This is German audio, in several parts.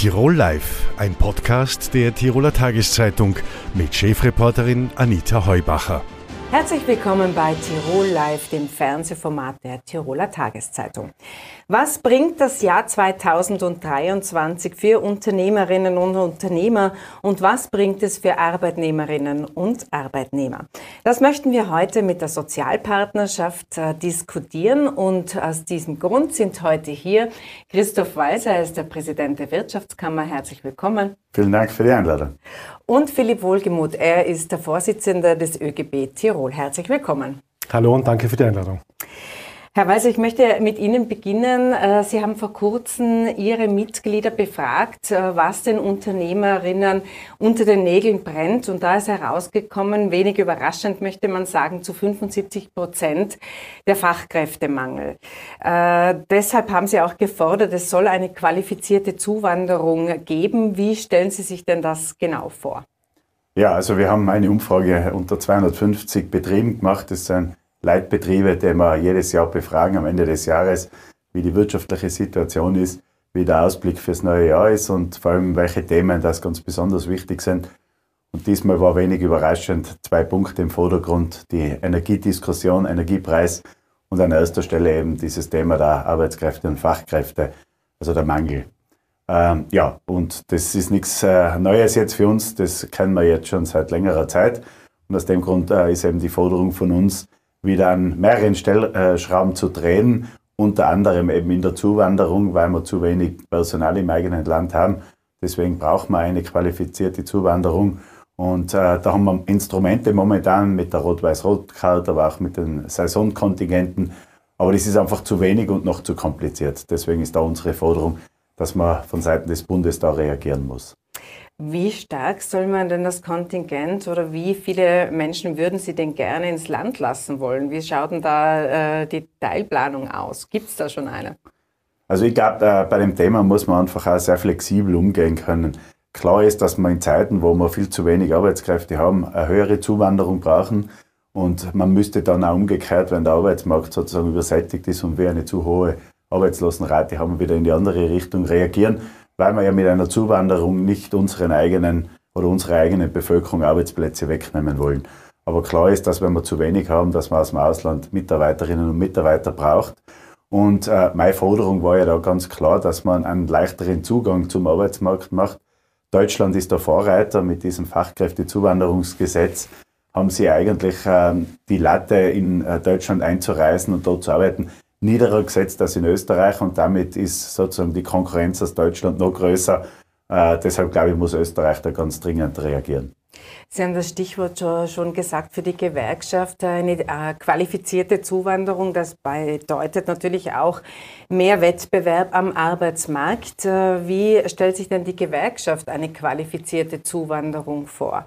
Tirol Live, ein Podcast der Tiroler Tageszeitung mit Chefreporterin Anita Heubacher. Herzlich willkommen bei Tirol Live, dem Fernsehformat der Tiroler Tageszeitung. Was bringt das Jahr 2023 für Unternehmerinnen und Unternehmer und was bringt es für Arbeitnehmerinnen und Arbeitnehmer? Das möchten wir heute mit der Sozialpartnerschaft äh, diskutieren und aus diesem Grund sind heute hier Christoph Walser, er ist der Präsident der Wirtschaftskammer. Herzlich willkommen. Vielen Dank für die Einladung. Und Philipp Wohlgemuth, er ist der Vorsitzende des ÖGB Tirol. Herzlich willkommen. Hallo und danke für die Einladung. Herr Weiser, ich möchte mit Ihnen beginnen. Äh, Sie haben vor kurzem Ihre Mitglieder befragt, äh, was den Unternehmerinnen unter den Nägeln brennt. Und da ist herausgekommen, wenig überraschend möchte man sagen, zu 75 Prozent der Fachkräftemangel. Äh, deshalb haben Sie auch gefordert, es soll eine qualifizierte Zuwanderung geben. Wie stellen Sie sich denn das genau vor? Ja, also wir haben eine Umfrage unter 250 Betrieben gemacht. Das sind Leitbetriebe, die wir jedes Jahr befragen am Ende des Jahres, wie die wirtschaftliche Situation ist, wie der Ausblick fürs neue Jahr ist und vor allem welche Themen das ganz besonders wichtig sind. Und diesmal war wenig überraschend zwei Punkte im Vordergrund, die Energiediskussion, Energiepreis und an erster Stelle eben dieses Thema der Arbeitskräfte und Fachkräfte, also der Mangel. Ähm, ja, und das ist nichts äh, Neues jetzt für uns, das kennen wir jetzt schon seit längerer Zeit. Und aus dem Grund äh, ist eben die Forderung von uns, wieder an mehreren Stellschrauben zu drehen, unter anderem eben in der Zuwanderung, weil wir zu wenig Personal im eigenen Land haben. Deswegen braucht man eine qualifizierte Zuwanderung. Und äh, da haben wir Instrumente momentan mit der Rot-Weiß-Rot-Karte, aber auch mit den Saisonkontingenten. Aber das ist einfach zu wenig und noch zu kompliziert. Deswegen ist da unsere Forderung, dass man von Seiten des Bundes da reagieren muss. Wie stark soll man denn das Kontingent oder wie viele Menschen würden Sie denn gerne ins Land lassen wollen? Wie schaut denn da äh, die Teilplanung aus? Gibt es da schon eine? Also ich glaube, äh, bei dem Thema muss man einfach auch sehr flexibel umgehen können. Klar ist, dass man in Zeiten, wo wir viel zu wenig Arbeitskräfte haben, eine höhere Zuwanderung brauchen. Und man müsste dann auch umgekehrt, wenn der Arbeitsmarkt sozusagen übersättigt ist und wir eine zu hohe Arbeitslosenrate haben, wieder in die andere Richtung reagieren weil wir ja mit einer Zuwanderung nicht unseren eigenen oder unsere eigene Bevölkerung Arbeitsplätze wegnehmen wollen. Aber klar ist, dass wenn wir zu wenig haben, dass man aus dem Ausland Mitarbeiterinnen und Mitarbeiter braucht. Und äh, meine Forderung war ja da ganz klar, dass man einen leichteren Zugang zum Arbeitsmarkt macht. Deutschland ist der Vorreiter mit diesem Fachkräftezuwanderungsgesetz. Haben sie eigentlich äh, die Latte in äh, Deutschland einzureisen und dort zu arbeiten niederer gesetzt als in Österreich und damit ist sozusagen die Konkurrenz aus Deutschland noch größer. Äh, deshalb glaube ich, muss Österreich da ganz dringend reagieren. Sie haben das Stichwort schon gesagt für die Gewerkschaft, eine äh, qualifizierte Zuwanderung. Das bedeutet natürlich auch mehr Wettbewerb am Arbeitsmarkt. Äh, wie stellt sich denn die Gewerkschaft eine qualifizierte Zuwanderung vor?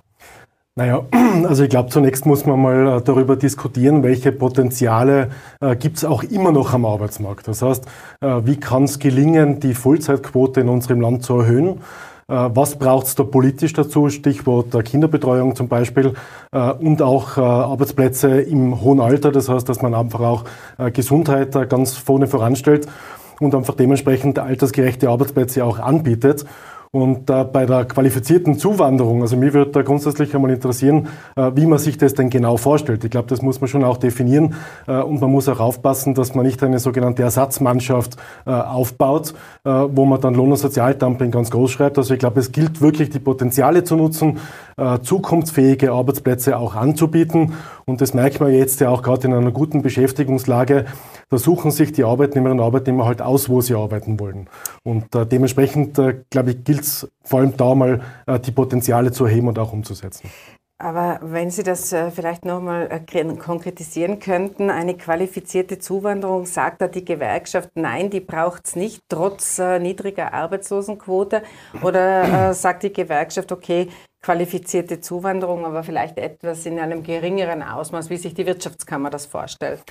Naja, also ich glaube, zunächst muss man mal äh, darüber diskutieren, welche Potenziale äh, gibt es auch immer noch am Arbeitsmarkt. Das heißt, äh, wie kann es gelingen, die Vollzeitquote in unserem Land zu erhöhen? Äh, was braucht es da politisch dazu? Stichwort Kinderbetreuung zum Beispiel äh, und auch Arbeitsplätze im hohen Alter. Das heißt, dass man einfach auch Gesundheit ganz vorne voranstellt und einfach dementsprechend altersgerechte Arbeitsplätze auch anbietet. Und äh, bei der qualifizierten Zuwanderung, also mir würde da grundsätzlich einmal interessieren, äh, wie man sich das denn genau vorstellt. Ich glaube, das muss man schon auch definieren äh, und man muss auch aufpassen, dass man nicht eine sogenannte Ersatzmannschaft äh, aufbaut, äh, wo man dann Lohn- und Sozialdumping ganz groß schreibt. Also ich glaube, es gilt wirklich, die Potenziale zu nutzen, zukunftsfähige Arbeitsplätze auch anzubieten. Und das merkt man jetzt ja auch gerade in einer guten Beschäftigungslage. Da suchen sich die Arbeitnehmerinnen und Arbeitnehmer halt aus, wo sie arbeiten wollen. Und äh, dementsprechend, äh, glaube ich, gilt es vor allem da mal, äh, die Potenziale zu erheben und auch umzusetzen. Aber wenn Sie das äh, vielleicht nochmal äh, konkretisieren könnten, eine qualifizierte Zuwanderung, sagt da die Gewerkschaft, nein, die braucht es nicht, trotz äh, niedriger Arbeitslosenquote? Oder sagt die Gewerkschaft, okay, qualifizierte Zuwanderung, aber vielleicht etwas in einem geringeren Ausmaß, wie sich die Wirtschaftskammer das vorstellt?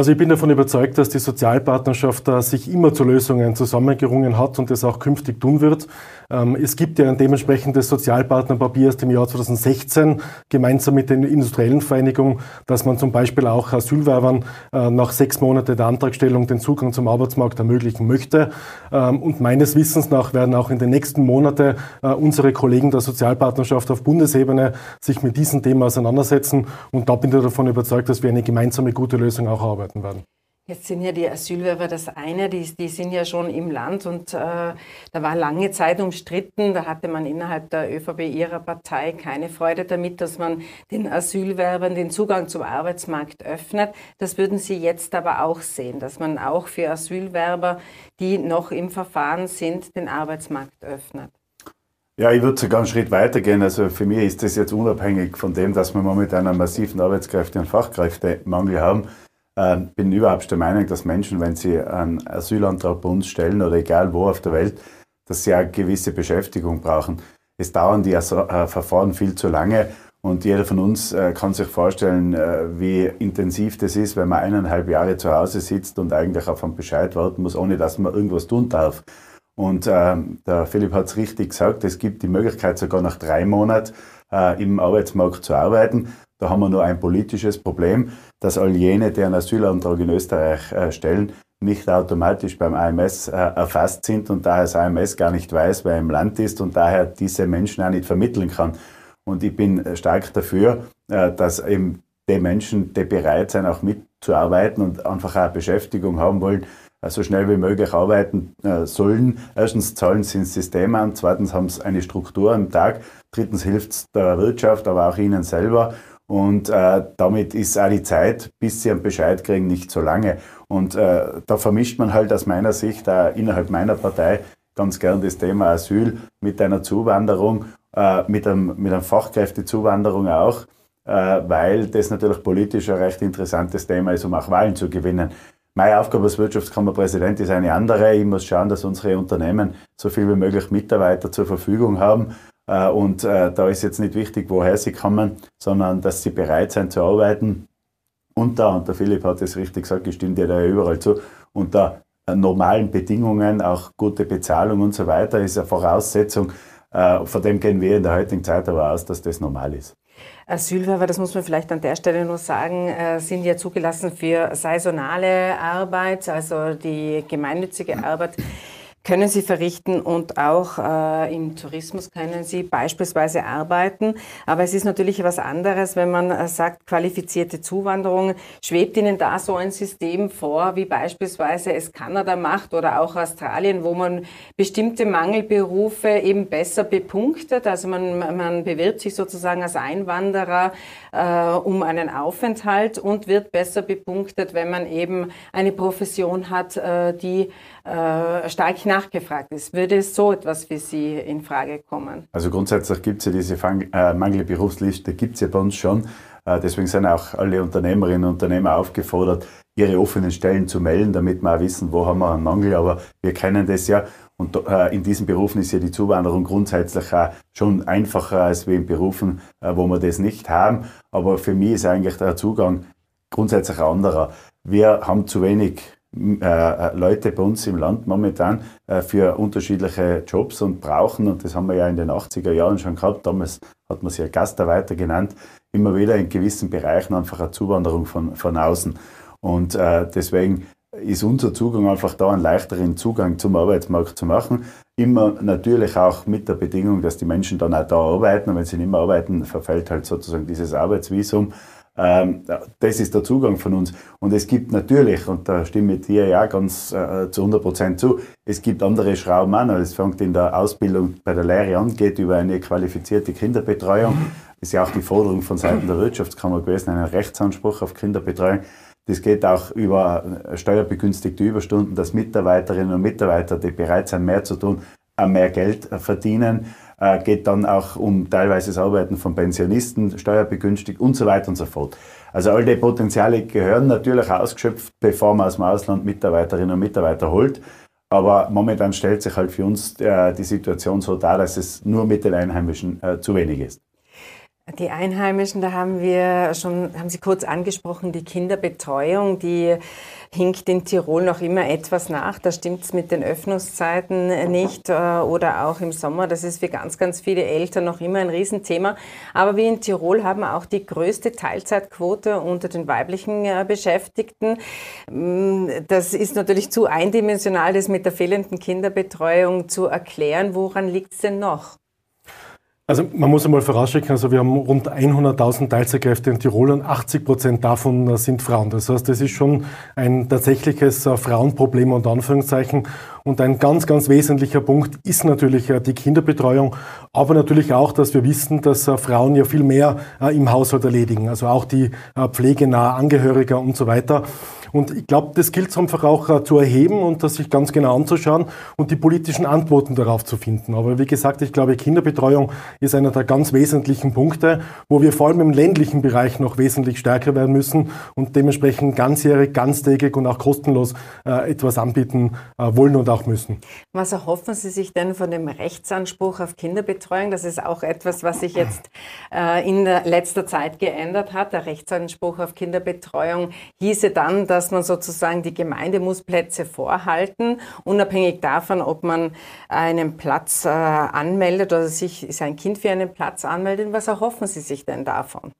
Also ich bin davon überzeugt, dass die Sozialpartnerschaft da sich immer zu Lösungen zusammengerungen hat und das auch künftig tun wird. Ähm, es gibt ja ein dementsprechendes Sozialpartnerpapier aus dem Jahr 2016 gemeinsam mit den industriellen Vereinigungen, dass man zum Beispiel auch Asylwerbern äh, nach sechs Monaten der Antragstellung den Zugang zum Arbeitsmarkt ermöglichen möchte. Ähm, und meines Wissens nach werden auch in den nächsten Monaten äh, unsere Kollegen der Sozialpartnerschaft auf Bundesebene sich mit diesem Thema auseinandersetzen. Und da bin ich davon überzeugt, dass wir eine gemeinsame gute Lösung auch arbeiten werden. Jetzt sind ja die Asylwerber das eine, die, die sind ja schon im Land und äh, da war lange Zeit umstritten. Da hatte man innerhalb der ÖVP ihrer Partei keine Freude damit, dass man den Asylwerbern den Zugang zum Arbeitsmarkt öffnet. Das würden Sie jetzt aber auch sehen, dass man auch für Asylwerber, die noch im Verfahren sind, den Arbeitsmarkt öffnet. Ja, ich würde sogar einen Schritt weiter gehen. Also für mich ist das jetzt unabhängig von dem, dass wir momentan einen massiven Arbeitskräfte- und Fachkräftemangel haben bin überhaupt der Meinung, dass Menschen, wenn sie einen Asylantrag bei uns stellen oder egal wo auf der Welt, dass sie eine gewisse Beschäftigung brauchen. Es dauern die äh, Verfahren viel zu lange und jeder von uns äh, kann sich vorstellen, äh, wie intensiv das ist, wenn man eineinhalb Jahre zu Hause sitzt und eigentlich auf einen Bescheid warten muss, ohne dass man irgendwas tun darf. Und äh, der Philipp hat es richtig gesagt, es gibt die Möglichkeit sogar nach drei Monaten im Arbeitsmarkt zu arbeiten. Da haben wir nur ein politisches Problem, dass all jene, die einen Asylantrag in Österreich äh, stellen, nicht automatisch beim AMS äh, erfasst sind und daher das AMS gar nicht weiß, wer im Land ist und daher diese Menschen auch nicht vermitteln kann. Und ich bin äh, stark dafür, dass eben die Menschen, die bereit sind, auch mitzuarbeiten und einfach auch Beschäftigung haben wollen, so schnell wie möglich arbeiten sollen. Erstens zahlen sie ins System an, zweitens haben sie eine Struktur am Tag, drittens hilft es der Wirtschaft, aber auch ihnen selber. Und äh, damit ist auch die Zeit, bis sie einen Bescheid kriegen, nicht so lange. Und äh, da vermischt man halt aus meiner Sicht auch innerhalb meiner Partei ganz gern das Thema Asyl mit einer Zuwanderung, äh, mit, einem, mit einer Fachkräftezuwanderung auch, äh, weil das natürlich politisch ein recht interessantes Thema ist, um auch Wahlen zu gewinnen. Meine Aufgabe als Wirtschaftskammerpräsident ist eine andere. Ich muss schauen, dass unsere Unternehmen so viel wie möglich Mitarbeiter zur Verfügung haben äh, und äh, da ist jetzt nicht wichtig, woher sie kommen, sondern dass sie bereit sind zu arbeiten. Unter, und der Philipp hat es richtig gesagt, ich stimme dir da überall zu, unter äh, normalen Bedingungen, auch gute Bezahlung und so weiter, ist eine Voraussetzung. Von dem gehen wir in der heutigen Zeit aber aus, dass das normal ist. Asylwerber, das muss man vielleicht an der Stelle nur sagen, sind ja zugelassen für saisonale Arbeit, also die gemeinnützige Arbeit können Sie verrichten und auch äh, im Tourismus können Sie beispielsweise arbeiten. Aber es ist natürlich was anderes, wenn man äh, sagt, qualifizierte Zuwanderung. Schwebt Ihnen da so ein System vor, wie beispielsweise es Kanada macht oder auch Australien, wo man bestimmte Mangelberufe eben besser bepunktet? Also man, man bewirbt sich sozusagen als Einwanderer äh, um einen Aufenthalt und wird besser bepunktet, wenn man eben eine Profession hat, äh, die äh, stark nachgefragt ist. Würde so etwas für Sie in Frage kommen? Also grundsätzlich gibt es ja diese Fang äh, Mangelberufsliste, gibt es ja bei uns schon. Äh, deswegen sind auch alle Unternehmerinnen und Unternehmer aufgefordert, ihre offenen Stellen zu melden, damit wir auch wissen, wo haben wir einen Mangel. Aber wir kennen das ja. Und äh, in diesen Berufen ist ja die Zuwanderung grundsätzlich auch schon einfacher als wie in Berufen, äh, wo wir das nicht haben. Aber für mich ist eigentlich der Zugang grundsätzlich ein anderer. Wir haben zu wenig äh, äh, Leute bei uns im Land momentan äh, für unterschiedliche Jobs und brauchen, und das haben wir ja in den 80er Jahren schon gehabt, damals hat man sie ja Gastarbeiter genannt, immer wieder in gewissen Bereichen einfach eine Zuwanderung von, von außen. Und deswegen ist unser Zugang einfach da, einen leichteren Zugang zum Arbeitsmarkt zu machen. Immer natürlich auch mit der Bedingung, dass die Menschen dann auch da arbeiten. Und wenn sie nicht mehr arbeiten, verfällt halt sozusagen dieses Arbeitsvisum. Ähm, das ist der Zugang von uns. Und es gibt natürlich, und da stimme ich dir ja ganz äh, zu 100 Prozent zu, es gibt andere Schrauben an. Es fängt in der Ausbildung bei der Lehre an, geht über eine qualifizierte Kinderbetreuung. Ist ja auch die Forderung von Seiten der Wirtschaftskammer gewesen, einen Rechtsanspruch auf Kinderbetreuung. Das geht auch über steuerbegünstigte Überstunden, dass Mitarbeiterinnen und Mitarbeiter, die bereit sind, mehr zu tun, mehr Geld verdienen äh, geht dann auch um teilweise das Arbeiten von Pensionisten, steuerbegünstigt und so weiter und so fort. Also all die Potenziale gehören natürlich ausgeschöpft, bevor man aus dem Ausland Mitarbeiterinnen und Mitarbeiter holt. Aber momentan stellt sich halt für uns äh, die Situation so dar, dass es nur mit den Einheimischen äh, zu wenig ist. Die Einheimischen, da haben wir schon, haben Sie kurz angesprochen, die Kinderbetreuung, die hinkt in Tirol noch immer etwas nach. Da stimmt es mit den Öffnungszeiten nicht äh, oder auch im Sommer. Das ist für ganz, ganz viele Eltern noch immer ein Riesenthema. Aber wir in Tirol haben auch die größte Teilzeitquote unter den weiblichen äh, Beschäftigten. Mm, das ist natürlich zu eindimensional, das mit der fehlenden Kinderbetreuung zu erklären. Woran liegt es denn noch? Also man muss einmal vorausschicken, also wir haben rund 100.000 Teilzeitkräfte in Tirol und 80 Prozent davon äh, sind Frauen. Das heißt, das ist schon ein tatsächliches äh, Frauenproblem unter Anführungszeichen. Und ein ganz, ganz wesentlicher Punkt ist natürlich äh, die Kinderbetreuung, aber natürlich auch, dass wir wissen, dass Frauen ja viel mehr im Haushalt erledigen, also auch die Pflege nahe Angehöriger und so weiter. Und ich glaube, das gilt es einfach auch äh, zu erheben und das sich ganz genau anzuschauen und die politischen Antworten darauf zu finden. Aber wie gesagt, ich glaube, Kinderbetreuung ist einer der ganz wesentlichen Punkte, wo wir vor allem im ländlichen Bereich noch wesentlich stärker werden müssen und dementsprechend ganzjährig, ganztägig und auch kostenlos äh, etwas anbieten äh, wollen und auch müssen. Was erhoffen Sie sich denn von dem Rechtsanspruch auf Kinderbetreuung? Das ist auch etwas, was sich jetzt äh, in letzter Zeit geändert hat. Der Rechtsanspruch auf Kinderbetreuung hieße dann, dass dass man sozusagen die Gemeinde muss Plätze vorhalten, unabhängig davon, ob man einen Platz äh, anmeldet oder sich sein Kind für einen Platz anmeldet. Was erhoffen Sie sich denn davon?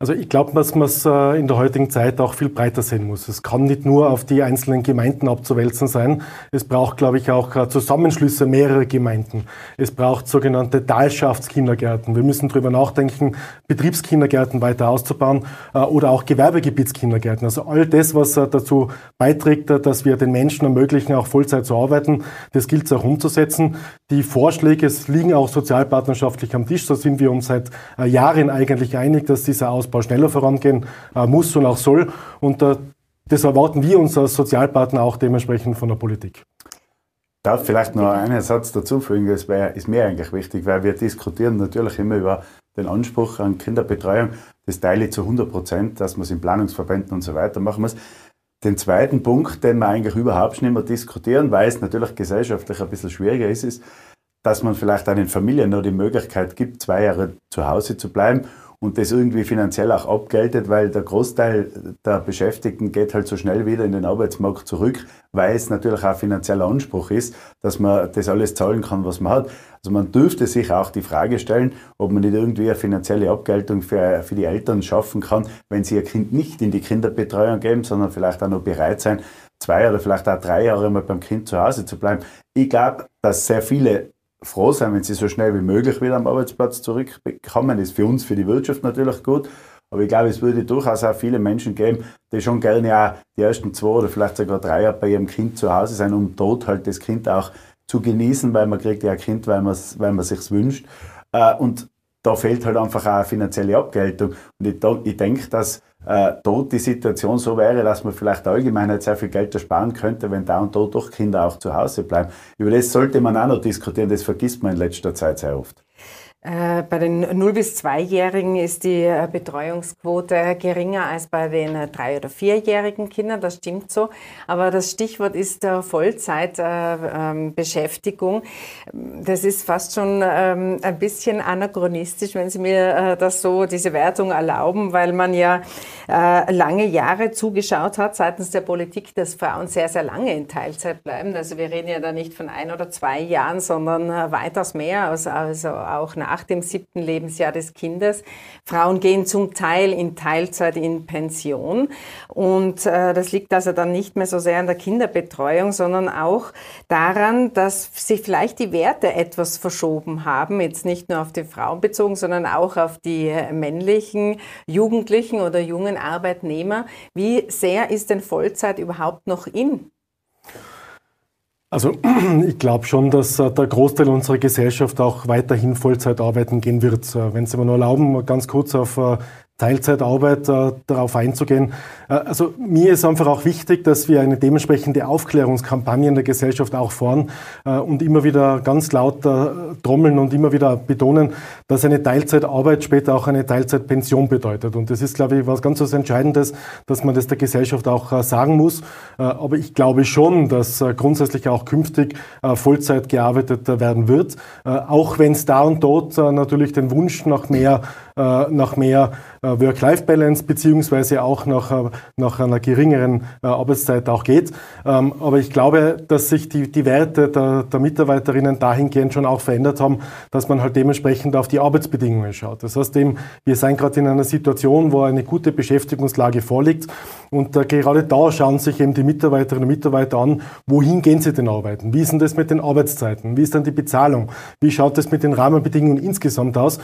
Also ich glaube, dass man es äh, in der heutigen Zeit auch viel breiter sehen muss. Es kann nicht nur auf die einzelnen Gemeinden abzuwälzen sein. Es braucht, glaube ich, auch äh, Zusammenschlüsse mehrerer Gemeinden. Es braucht sogenannte Talschaftskindergärten. Wir müssen darüber nachdenken, Betriebskindergärten weiter auszubauen äh, oder auch Gewerbegebietskindergärten. Also all das, was dazu beiträgt, dass wir den Menschen ermöglichen, auch Vollzeit zu arbeiten, das gilt es auch umzusetzen. Die Vorschläge liegen auch sozialpartnerschaftlich am Tisch. Da sind wir uns seit Jahren eigentlich einig, dass dieser Ausbau schneller vorangehen äh, muss und auch soll. Und äh, das erwarten wir uns als Sozialpartner auch dementsprechend von der Politik. Darf vielleicht noch einen Satz dazu fügen, das wär, ist mir eigentlich wichtig, weil wir diskutieren natürlich immer über den Anspruch an Kinderbetreuung. Das teile ich zu 100 Prozent, dass man es in Planungsverbänden und so weiter machen muss. Den zweiten Punkt, den wir eigentlich überhaupt nicht mehr diskutieren, weil es natürlich gesellschaftlich ein bisschen schwieriger ist, ist, dass man vielleicht einen Familien noch die Möglichkeit gibt, zwei Jahre zu Hause zu bleiben und das irgendwie finanziell auch abgeltet, weil der Großteil der Beschäftigten geht halt so schnell wieder in den Arbeitsmarkt zurück, weil es natürlich auch finanzieller Anspruch ist, dass man das alles zahlen kann, was man hat. Also man dürfte sich auch die Frage stellen, ob man nicht irgendwie eine finanzielle Abgeltung für, für die Eltern schaffen kann, wenn sie ihr Kind nicht in die Kinderbetreuung geben, sondern vielleicht auch noch bereit sein, zwei oder vielleicht auch drei Jahre mal beim Kind zu Hause zu bleiben. Ich glaube, dass sehr viele froh sein, wenn sie so schnell wie möglich wieder am Arbeitsplatz zurückkommen. Das ist für uns, für die Wirtschaft natürlich gut. Aber ich glaube, es würde durchaus auch viele Menschen geben, die schon gerne auch die ersten zwei oder vielleicht sogar drei Jahre bei ihrem Kind zu Hause sein, um dort halt das Kind auch zu genießen, weil man kriegt ja ein Kind, weil man es sich's wünscht. Äh, und da fehlt halt einfach auch eine finanzielle Abgeltung. Und ich, ich denke, dass äh, dort die Situation so wäre, dass man vielleicht allgemein halt sehr viel Geld ersparen könnte, wenn da und dort doch Kinder auch zu Hause bleiben. Über das sollte man auch noch diskutieren, das vergisst man in letzter Zeit sehr oft. Äh, bei den 0- bis 2-Jährigen ist die äh, Betreuungsquote geringer als bei den 3- oder 4-jährigen Kindern, das stimmt so. Aber das Stichwort ist Vollzeitbeschäftigung. Das ist fast schon ähm, ein bisschen anachronistisch, wenn Sie mir das so, diese Wertung erlauben, weil man ja lange Jahre zugeschaut hat seitens der Politik, dass Frauen sehr, sehr lange in Teilzeit bleiben. Also wir reden ja da nicht von ein oder zwei Jahren, sondern weitaus mehr, also, also auch nach nach dem siebten Lebensjahr des Kindes. Frauen gehen zum Teil in Teilzeit in Pension. Und äh, das liegt also dann nicht mehr so sehr an der Kinderbetreuung, sondern auch daran, dass sich vielleicht die Werte etwas verschoben haben. Jetzt nicht nur auf die Frauen bezogen, sondern auch auf die männlichen Jugendlichen oder jungen Arbeitnehmer. Wie sehr ist denn Vollzeit überhaupt noch in? Also ich glaube schon, dass äh, der Großteil unserer Gesellschaft auch weiterhin Vollzeit arbeiten gehen wird. Wenn Sie mir nur erlauben, ganz kurz auf äh, Teilzeitarbeit äh, darauf einzugehen. Äh, also mir ist einfach auch wichtig, dass wir eine dementsprechende Aufklärungskampagne in der Gesellschaft auch fahren äh, und immer wieder ganz laut äh, trommeln und immer wieder betonen, dass eine Teilzeitarbeit später auch eine Teilzeitpension bedeutet. Und das ist, glaube ich, was ganz was Entscheidendes, dass man das der Gesellschaft auch sagen muss. aber ich glaube schon, dass grundsätzlich auch künftig Vollzeit gearbeitet werden wird, auch wenn es da und dort natürlich den Wunsch nach mehr nach mehr Work-Life-Balance beziehungsweise auch nach, nach einer geringeren Arbeitszeit auch geht. Ähm, aber ich glaube, dass sich die, die Werte der, der Mitarbeiterinnen dahingehend schon auch verändert haben, dass man halt dementsprechend auf die Arbeitsbedingungen schaut. Das heißt eben, wir sind gerade in einer Situation, wo eine gute Beschäftigungslage vorliegt und gerade da schauen sich eben die Mitarbeiterinnen und Mitarbeiter an, wohin gehen sie denn arbeiten? Wie ist denn das mit den Arbeitszeiten? Wie ist dann die Bezahlung? Wie schaut das mit den Rahmenbedingungen insgesamt aus?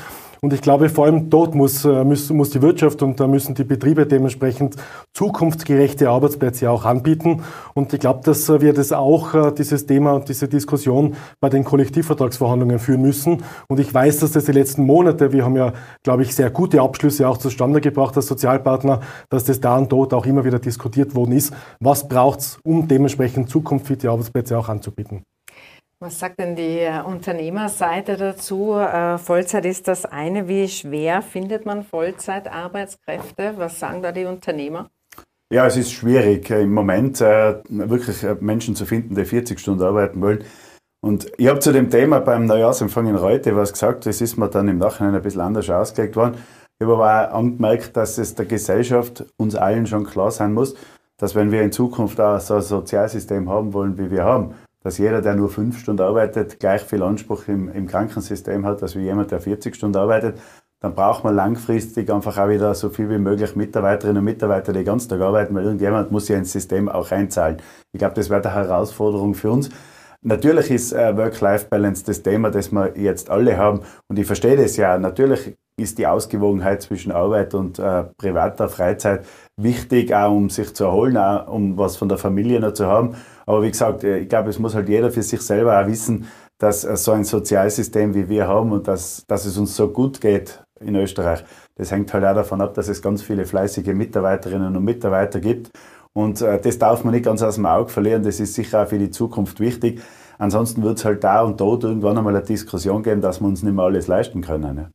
Und ich glaube, vor allem dort muss, äh, muss, muss die Wirtschaft und da müssen die Betriebe dementsprechend zukunftsgerechte Arbeitsplätze auch anbieten. Und ich glaube, dass wir das auch, äh, dieses Thema und diese Diskussion bei den Kollektivvertragsverhandlungen führen müssen. Und ich weiß, dass das die letzten Monate, wir haben ja, glaube ich, sehr gute Abschlüsse auch zustande gebracht als Sozialpartner, dass das da und dort auch immer wieder diskutiert worden ist. Was braucht es, um dementsprechend zukunftsfite Arbeitsplätze auch anzubieten? Was sagt denn die äh, Unternehmerseite dazu? Äh, Vollzeit ist das eine. Wie schwer findet man Vollzeitarbeitskräfte? Was sagen da die Unternehmer? Ja, es ist schwierig äh, im Moment wirklich Menschen zu finden, die 40 Stunden arbeiten wollen. Und ich habe zu dem Thema beim Neujahrsempfang in Reute was gesagt, das ist mir dann im Nachhinein ein bisschen anders ausgelegt worden. Ich habe aber auch angemerkt, dass es der Gesellschaft, uns allen schon klar sein muss, dass wenn wir in Zukunft auch so ein Sozialsystem haben wollen, wie wir haben, dass jeder, der nur fünf Stunden arbeitet, gleich viel Anspruch im, im Krankensystem hat, als wie jemand, der 40 Stunden arbeitet, dann braucht man langfristig einfach auch wieder so viel wie möglich Mitarbeiterinnen und Mitarbeiter, die den ganzen Tag arbeiten, weil irgendjemand muss ja ins System auch einzahlen. Ich glaube, das wäre eine Herausforderung für uns. Natürlich ist äh, Work-Life-Balance das Thema, das wir jetzt alle haben. Und ich verstehe das ja. Natürlich ist die Ausgewogenheit zwischen Arbeit und äh, privater Freizeit wichtig, auch um sich zu erholen, auch um was von der Familie noch zu haben. Aber wie gesagt, äh, ich glaube, es muss halt jeder für sich selber auch wissen, dass äh, so ein Sozialsystem wie wir haben und dass, dass es uns so gut geht in Österreich, das hängt halt auch davon ab, dass es ganz viele fleißige Mitarbeiterinnen und Mitarbeiter gibt. Und äh, das darf man nicht ganz aus dem Auge verlieren. Das ist sicher auch für die Zukunft wichtig. Ansonsten wird es halt da und dort irgendwann einmal eine Diskussion geben, dass wir uns nicht mehr alles leisten können. Ne?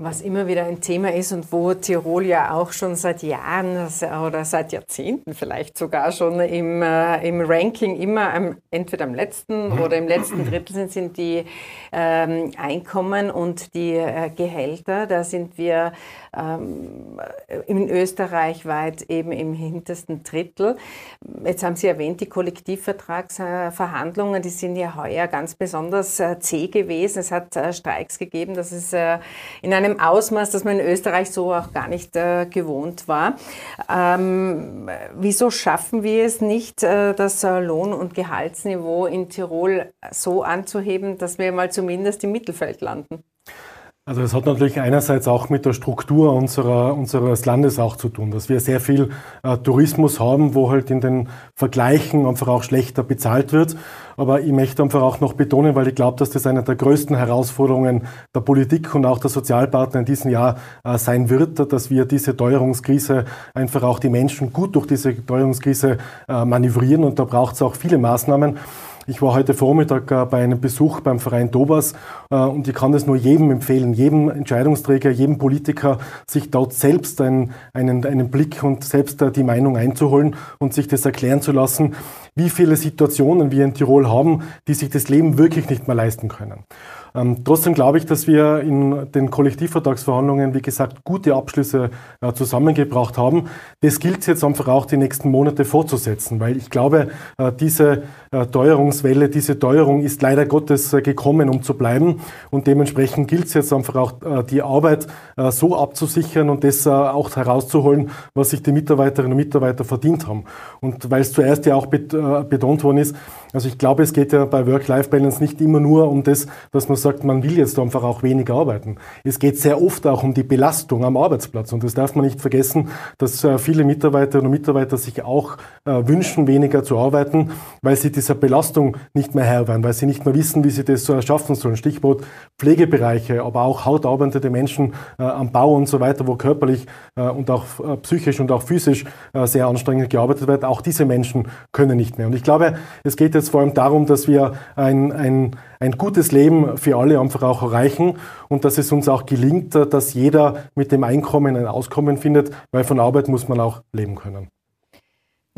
Was immer wieder ein Thema ist und wo Tirol ja auch schon seit Jahren oder seit Jahrzehnten vielleicht sogar schon im, äh, im Ranking immer am, entweder am letzten oder im letzten Drittel sind, sind die ähm, Einkommen und die äh, Gehälter. Da sind wir ähm, in Österreich weit eben im hintersten Drittel. Jetzt haben Sie erwähnt, die Kollektivvertragsverhandlungen, die sind ja heuer ganz besonders äh, zäh gewesen. Es hat äh, Streiks gegeben, das ist äh, in einem einem Ausmaß, das man in Österreich so auch gar nicht äh, gewohnt war. Ähm, wieso schaffen wir es nicht, äh, das äh, Lohn- und Gehaltsniveau in Tirol so anzuheben, dass wir mal zumindest im Mittelfeld landen? Also es hat natürlich einerseits auch mit der Struktur unserer, unseres Landes auch zu tun, dass wir sehr viel äh, Tourismus haben, wo halt in den Vergleichen einfach auch schlechter bezahlt wird. Aber ich möchte einfach auch noch betonen, weil ich glaube, dass das eine der größten Herausforderungen der Politik und auch der Sozialpartner in diesem Jahr äh, sein wird, dass wir diese Teuerungskrise einfach auch die Menschen gut durch diese Teuerungskrise äh, manövrieren. Und da braucht es auch viele Maßnahmen. Ich war heute Vormittag äh, bei einem Besuch beim Verein Dobas äh, und ich kann das nur jedem empfehlen, jedem Entscheidungsträger, jedem Politiker, sich dort selbst einen, einen, einen Blick und selbst äh, die Meinung einzuholen und sich das erklären zu lassen, wie viele Situationen wir in Tirol haben, die sich das Leben wirklich nicht mehr leisten können. Ähm, trotzdem glaube ich, dass wir in den Kollektivvertragsverhandlungen, wie gesagt, gute Abschlüsse äh, zusammengebracht haben. Das gilt jetzt einfach auch die nächsten Monate fortzusetzen, weil ich glaube, äh, diese äh, Teuerungswelle, diese Teuerung ist leider Gottes äh, gekommen, um zu bleiben. Und dementsprechend gilt es jetzt einfach auch, äh, die Arbeit äh, so abzusichern und das auch herauszuholen, was sich die Mitarbeiterinnen und Mitarbeiter verdient haben. Und weil es zuerst ja auch betont worden ist, also ich glaube, es geht ja bei Work-Life-Balance nicht immer nur um das, dass man sagt, man will jetzt einfach auch weniger arbeiten. Es geht sehr oft auch um die Belastung am Arbeitsplatz. Und das darf man nicht vergessen, dass äh, viele Mitarbeiterinnen und Mitarbeiter sich auch äh, wünschen, weniger zu arbeiten, weil sie dieser Belastung nicht mehr Herr werden, weil sie nicht mehr wissen, wie sie das so erschaffen sollen. Stichwort Pflegebereiche, aber auch hautarbeitende Menschen äh, am Bau und so weiter, wo körperlich und auch psychisch und auch physisch sehr anstrengend gearbeitet wird. Auch diese Menschen können nicht mehr. Und ich glaube, es geht jetzt vor allem darum, dass wir ein, ein, ein gutes Leben für alle einfach auch erreichen und dass es uns auch gelingt, dass jeder mit dem Einkommen ein Auskommen findet, weil von Arbeit muss man auch leben können.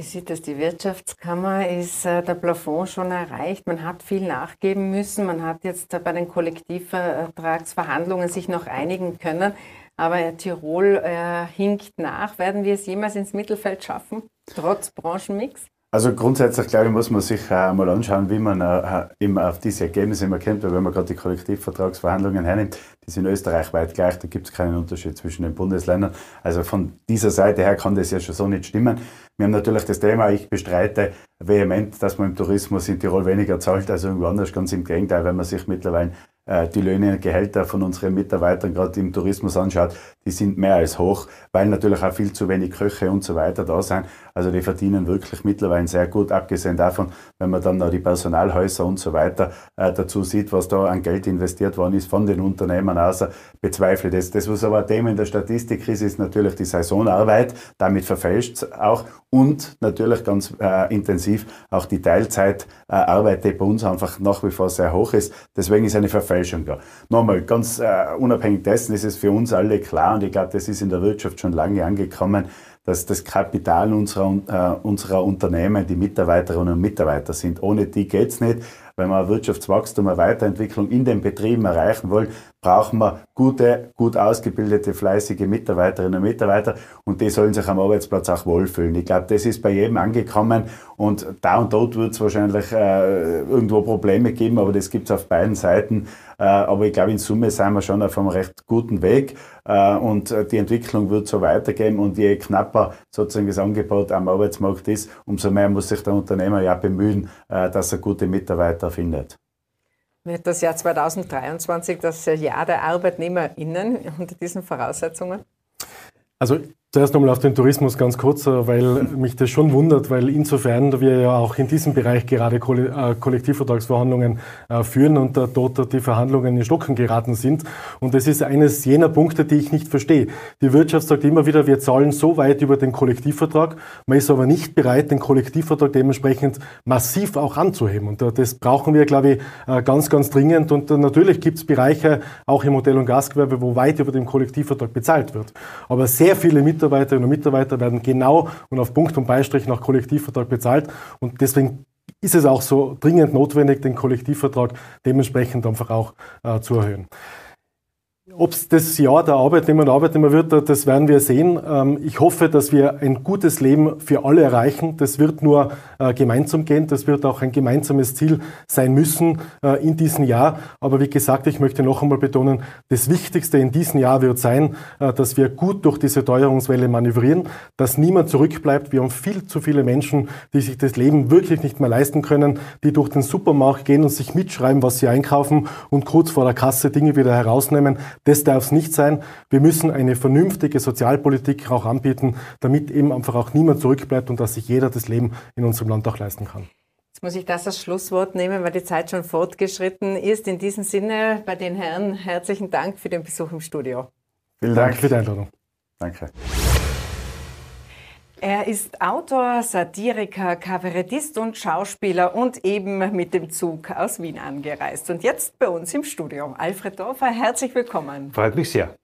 Wie sieht das? Die Wirtschaftskammer ist äh, der Plafond schon erreicht. Man hat viel nachgeben müssen. Man hat jetzt äh, bei den Kollektivvertragsverhandlungen sich noch einigen können. Aber Tirol äh, hinkt nach. Werden wir es jemals ins Mittelfeld schaffen, trotz Branchenmix? Also grundsätzlich, glaube ich, muss man sich äh, mal anschauen, wie man äh, immer auf diese Ergebnisse immer kommt, weil wenn man gerade die Kollektivvertragsverhandlungen hernimmt, die sind österreichweit gleich, da gibt es keinen Unterschied zwischen den Bundesländern. Also von dieser Seite her kann das ja schon so nicht stimmen. Wir haben natürlich das Thema, ich bestreite vehement, dass man im Tourismus in Tirol weniger zahlt als irgendwo anders. Ganz im Gegenteil, wenn man sich mittlerweile äh, die Löhne und Gehälter von unseren Mitarbeitern gerade im Tourismus anschaut, die sind mehr als hoch, weil natürlich auch viel zu wenig Köche und so weiter da sind. Also die verdienen wirklich mittlerweile sehr gut, abgesehen davon, wenn man dann noch die Personalhäuser und so weiter äh, dazu sieht, was da an Geld investiert worden ist von den Unternehmen außer, bezweifle das. Das, was aber ein Thema in der Statistik ist, ist natürlich die Saisonarbeit, damit verfälscht es auch und natürlich ganz äh, intensiv auch die Teilzeitarbeit, die bei uns einfach nach wie vor sehr hoch ist. Deswegen ist eine Verfälschung da. Nochmal, ganz äh, unabhängig dessen ist es für uns alle klar und ich glaube, das ist in der Wirtschaft schon lange angekommen, dass das Kapital unserer, äh, unserer Unternehmen die Mitarbeiterinnen und Mitarbeiter sind. Ohne die geht's nicht. Wenn wir Wirtschaftswachstum, eine Weiterentwicklung in den Betrieben erreichen wollen, brauchen wir gute, gut ausgebildete, fleißige Mitarbeiterinnen und Mitarbeiter und die sollen sich am Arbeitsplatz auch wohlfühlen. Ich glaube, das ist bei jedem angekommen und da und dort wird es wahrscheinlich äh, irgendwo Probleme geben, aber das gibt es auf beiden Seiten. Äh, aber ich glaube, in Summe sind wir schon auf einem recht guten Weg äh, und die Entwicklung wird so weitergehen und je knapper sozusagen das Angebot am Arbeitsmarkt ist, umso mehr muss sich der Unternehmer ja bemühen, äh, dass er gute Mitarbeiter findet. Wird das Jahr 2023 das Jahr der ArbeitnehmerInnen unter diesen Voraussetzungen? Also Zuerst nochmal auf den Tourismus ganz kurz, äh, weil mich das schon wundert, weil insofern wir ja auch in diesem Bereich gerade äh, Kollektivvertragsverhandlungen äh, führen und dort die Verhandlungen in Stocken geraten sind. Und das ist eines jener Punkte, die ich nicht verstehe. Die Wirtschaft sagt immer wieder, wir zahlen so weit über den Kollektivvertrag, man ist aber nicht bereit, den Kollektivvertrag dementsprechend massiv auch anzuheben. Und das brauchen wir, glaube ich, ganz, ganz dringend. Und natürlich gibt es Bereiche, auch im Hotel- und Gastgewerbe, wo weit über den Kollektivvertrag bezahlt wird. Aber sehr viele mit Mitarbeiterinnen und Mitarbeiter werden genau und auf Punkt und Beistrich nach Kollektivvertrag bezahlt. Und deswegen ist es auch so dringend notwendig, den Kollektivvertrag dementsprechend einfach auch äh, zu erhöhen. Ob es das Jahr der Arbeitnehmer und Arbeitnehmer wird, das werden wir sehen. Ähm, ich hoffe, dass wir ein gutes Leben für alle erreichen. Das wird nur äh, gemeinsam gehen. Das wird auch ein gemeinsames Ziel sein müssen äh, in diesem Jahr. Aber wie gesagt, ich möchte noch einmal betonen, das Wichtigste in diesem Jahr wird sein, äh, dass wir gut durch diese Teuerungswelle manövrieren, dass niemand zurückbleibt. Wir haben viel zu viele Menschen, die sich das Leben wirklich nicht mehr leisten können, die durch den Supermarkt gehen und sich mitschreiben, was sie einkaufen und kurz vor der Kasse Dinge wieder herausnehmen. Das darf es nicht sein. Wir müssen eine vernünftige Sozialpolitik auch anbieten, damit eben einfach auch niemand zurückbleibt und dass sich jeder das Leben in unserem Land auch leisten kann. Jetzt muss ich das als Schlusswort nehmen, weil die Zeit schon fortgeschritten ist. In diesem Sinne bei den Herren herzlichen Dank für den Besuch im Studio. Vielen Dank für die Einladung. Danke. Er ist Autor, Satiriker, Kabarettist und Schauspieler und eben mit dem Zug aus Wien angereist. Und jetzt bei uns im Studio. Alfred Dorfer, herzlich willkommen. Freut mich sehr.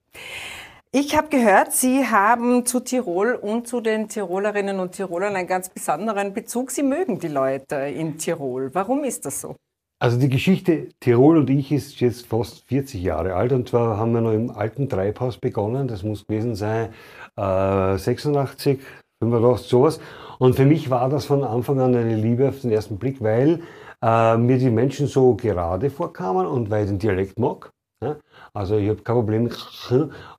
Ich habe gehört, Sie haben zu Tirol und zu den Tirolerinnen und Tirolern einen ganz besonderen Bezug. Sie mögen die Leute in Tirol. Warum ist das so? Also die Geschichte Tirol und ich ist jetzt fast 40 Jahre alt und zwar haben wir noch im alten Treibhaus begonnen. Das muss gewesen sein äh, 86, 85, sowas. Und für mich war das von Anfang an eine Liebe auf den ersten Blick, weil äh, mir die Menschen so gerade vorkamen und weil ich den Dialekt mag. Ja? Also ich habe kein Problem.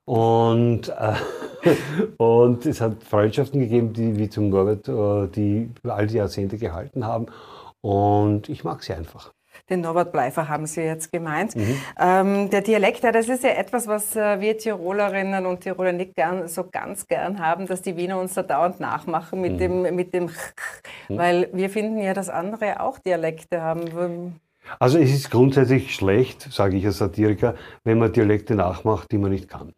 Und, äh, und es hat Freundschaften gegeben, die wie zum Norbert, äh, die all die Jahrzehnte gehalten haben. Und ich mag sie einfach den Norbert Bleifer haben Sie jetzt gemeint. Mhm. Ähm, der Dialekt, das ist ja etwas, was äh, wir Tirolerinnen und Tiroler nicht gern, so ganz gern haben, dass die Wiener uns da dauernd nachmachen mit mhm. dem, mit dem mhm. weil wir finden ja, dass andere auch Dialekte haben. Also es ist grundsätzlich schlecht, sage ich als Satiriker, wenn man Dialekte nachmacht, die man nicht kann.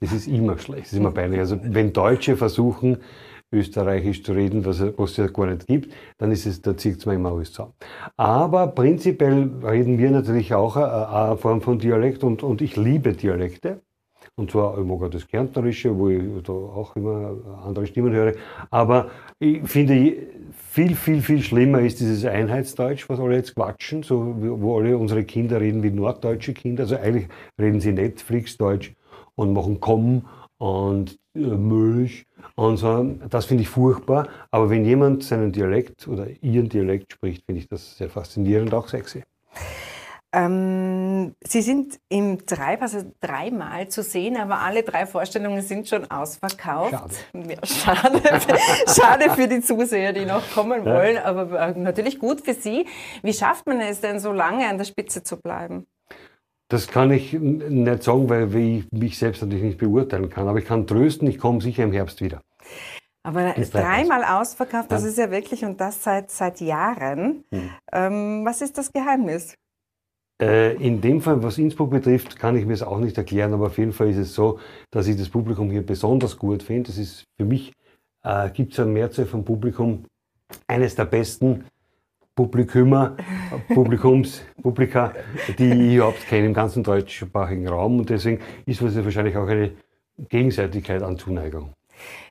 Das ist immer schlecht, das ist immer peinlich. Also wenn Deutsche versuchen, Österreichisch zu reden, was, es ja gar nicht gibt, dann ist es, da zieht es mir immer alles zusammen. Aber prinzipiell reden wir natürlich auch eine, eine Form von Dialekt und, und ich liebe Dialekte. Und zwar, ich mag das Kärntnerische, wo ich da auch immer andere Stimmen höre. Aber ich finde, viel, viel, viel schlimmer ist dieses Einheitsdeutsch, was alle jetzt quatschen, so, wo alle unsere Kinder reden wie norddeutsche Kinder. Also eigentlich reden sie Netflix-Deutsch und machen Komm und äh, Milch und so. Das finde ich furchtbar. Aber wenn jemand seinen Dialekt oder ihren Dialekt spricht, finde ich das sehr faszinierend, auch sexy. Ähm, Sie sind im Treib, also dreimal zu sehen, aber alle drei Vorstellungen sind schon ausverkauft. Schade. Ja, schade, schade für die Zuseher, die noch kommen wollen, ja. aber äh, natürlich gut für Sie. Wie schafft man es denn, so lange an der Spitze zu bleiben? Das kann ich nicht sagen, weil ich mich selbst natürlich nicht beurteilen kann. Aber ich kann trösten, ich komme sicher im Herbst wieder. Aber dreimal ausverkauft, das ja. ist ja wirklich, und das seit, seit Jahren. Hm. Ähm, was ist das Geheimnis? Äh, in dem Fall, was Innsbruck betrifft, kann ich mir es auch nicht erklären, aber auf jeden Fall ist es so, dass ich das Publikum hier besonders gut finde. Das ist für mich, äh, gibt es eine Mehrzahl vom Publikum, eines der besten Publikumer, Publikums, Publika, die ich überhaupt kenne im ganzen deutschsprachigen Raum. Und deswegen ist es wahrscheinlich auch eine Gegenseitigkeit an Zuneigung.